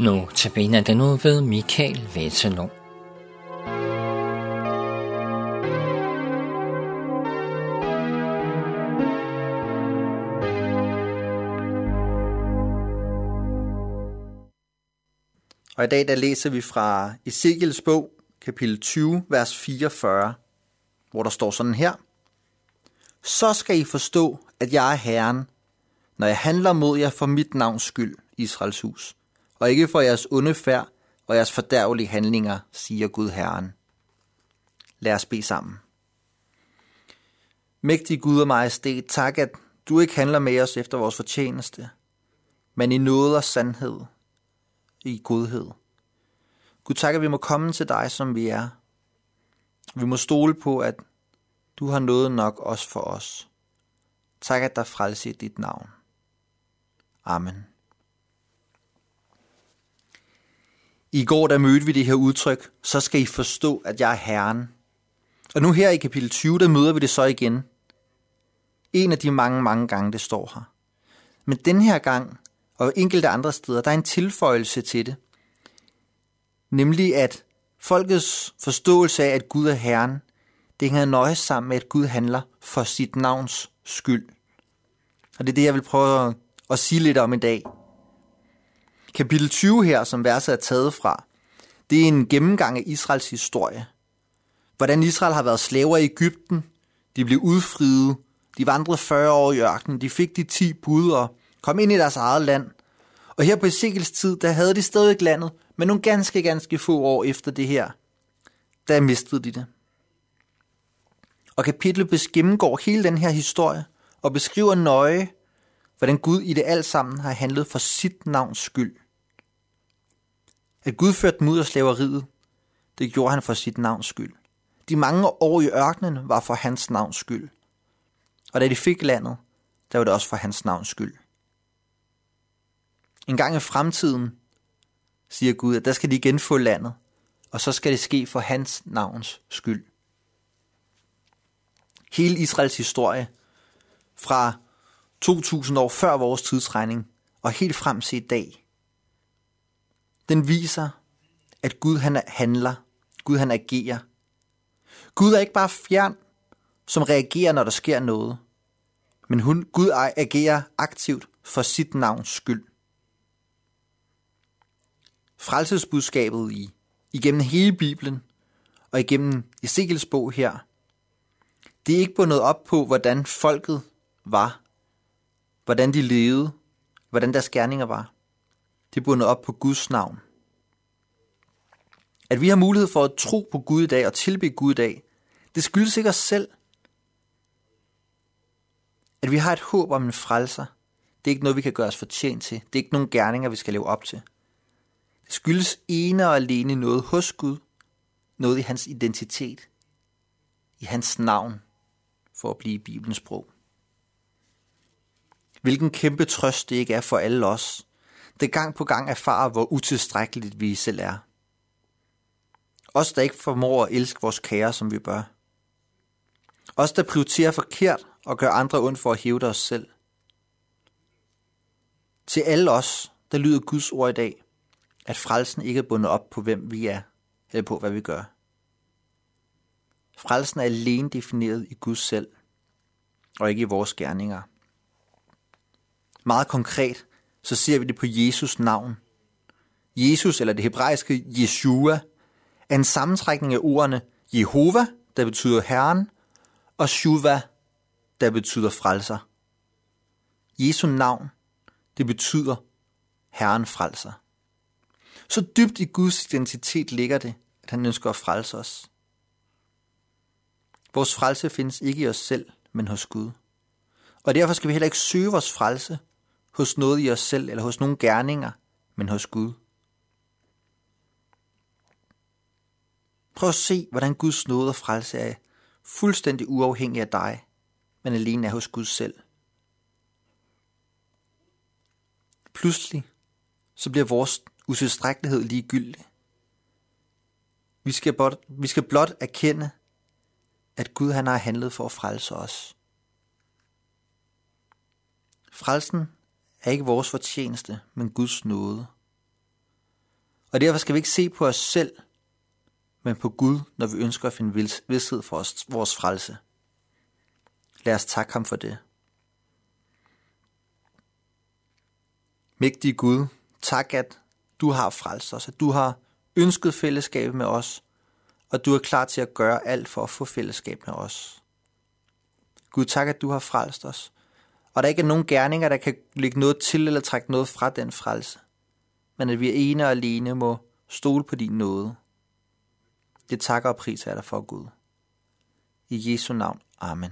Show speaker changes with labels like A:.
A: Nu tabiner den ud ved Michael Vetelund.
B: Og i dag der læser vi fra Ezekiels bog, kapitel 20, vers 44, hvor der står sådan her. Så skal I forstå, at jeg er Herren, når jeg handler mod jer for mit navns skyld, Israels hus, og ikke for jeres onde færd og jeres fordærvelige handlinger, siger Gud Herren. Lad os bede sammen. Mægtig Gud og majestæt, tak at du ikke handler med os efter vores fortjeneste, men i noget og sandhed, i godhed. Gud, tak, at vi må komme til dig, som vi er. Vi må stole på, at du har noget nok også for os. Tak, at der frelse i dit navn. Amen. I går der mødte vi det her udtryk, så skal I forstå, at jeg er Herren. Og nu her i kapitel 20, der møder vi det så igen. En af de mange, mange gange, det står her. Men den her gang, og enkelte andre steder, der er en tilføjelse til det. Nemlig at folkets forståelse af, at Gud er Herren, det hænger nøje sammen med, at Gud handler for sit navns skyld. Og det er det, jeg vil prøve at sige lidt om i dag. Kapitel 20 her, som verset er taget fra, det er en gennemgang af Israels historie. Hvordan Israel har været slaver i Ægypten, de blev udfriet, de vandrede 40 år i ørkenen, de fik de 10 bud og kom ind i deres eget land. Og her på Ezekiels tid, der havde de stadig landet, men nogle ganske, ganske få år efter det her, der mistede de det. Og kapitlet gennemgår hele den her historie og beskriver nøje, hvordan Gud i det alt sammen har handlet for sit navns skyld. At Gud førte dem ud af slaveriet, det gjorde han for sit navns skyld. De mange år i ørkenen var for hans navns skyld. Og da de fik landet, der var det også for hans navns skyld. En gang i fremtiden, siger Gud, at der skal de igen få landet, og så skal det ske for hans navns skyld. Hele Israels historie, fra 2000 år før vores tidsregning og helt frem til i dag, den viser, at Gud han handler, Gud han agerer. Gud er ikke bare fjern, som reagerer, når der sker noget, men hun, Gud agerer aktivt for sit navns skyld. Frelsesbudskabet i, igennem hele Bibelen og igennem Ezekiels bog her, det er ikke bundet op på, hvordan folket var, hvordan de levede, hvordan deres gerninger var. Det bundet op på Guds navn. At vi har mulighed for at tro på Gud i dag og tilbe Gud i dag, det skyldes ikke os selv. At vi har et håb om en frelser, det er ikke noget, vi kan gøre os fortjent til. Det er ikke nogen gerninger, vi skal leve op til. Det skyldes ene og alene noget hos Gud, noget i hans identitet, i hans navn, for at blive i Bibelens sprog. Hvilken kæmpe trøst det ikke er for alle os, det gang på gang erfarer, hvor utilstrækkeligt vi selv er. Os, der ikke formår at elske vores kære, som vi bør. Os, der prioriterer forkert og gør andre ondt for at hæve os selv. Til alle os, der lyder Guds ord i dag, at frelsen ikke er bundet op på, hvem vi er, eller på, hvad vi gør. Frelsen er alene defineret i Gud selv, og ikke i vores gerninger. Meget konkret, så ser vi det på Jesus navn. Jesus, eller det hebraiske Yeshua, er en sammentrækning af ordene Jehova, der betyder Herren, og Shuva, der betyder frelser. Jesu navn, det betyder Herren frelser. Så dybt i Guds identitet ligger det, at han ønsker at frelse os. Vores frelse findes ikke i os selv, men hos Gud. Og derfor skal vi heller ikke søge vores frelse hos noget i os selv eller hos nogle gerninger, men hos Gud. Prøv at se, hvordan Guds nåde og frelse er fuldstændig uafhængig af dig, men alene er hos Gud selv. Pludselig så bliver vores utilstrækkelighed ligegyldig. Vi skal, blot, vi skal blot erkende, at Gud han har handlet for at frelse os. Frelsen er ikke vores fortjeneste, men Guds nåde. Og derfor skal vi ikke se på os selv, men på Gud, når vi ønsker at finde vidshed for os, vores frelse. Lad os takke ham for det. Mægtige Gud, tak at du har frelst os, at du har ønsket fællesskab med os, og du er klar til at gøre alt for at få fællesskab med os. Gud, tak at du har frelst os, og der ikke er nogen gerninger, der kan lægge noget til eller trække noget fra den frelse, men at vi ene og alene må stole på din nåde. Det takker og priser jeg dig for, Gud. I Jesu navn. Amen.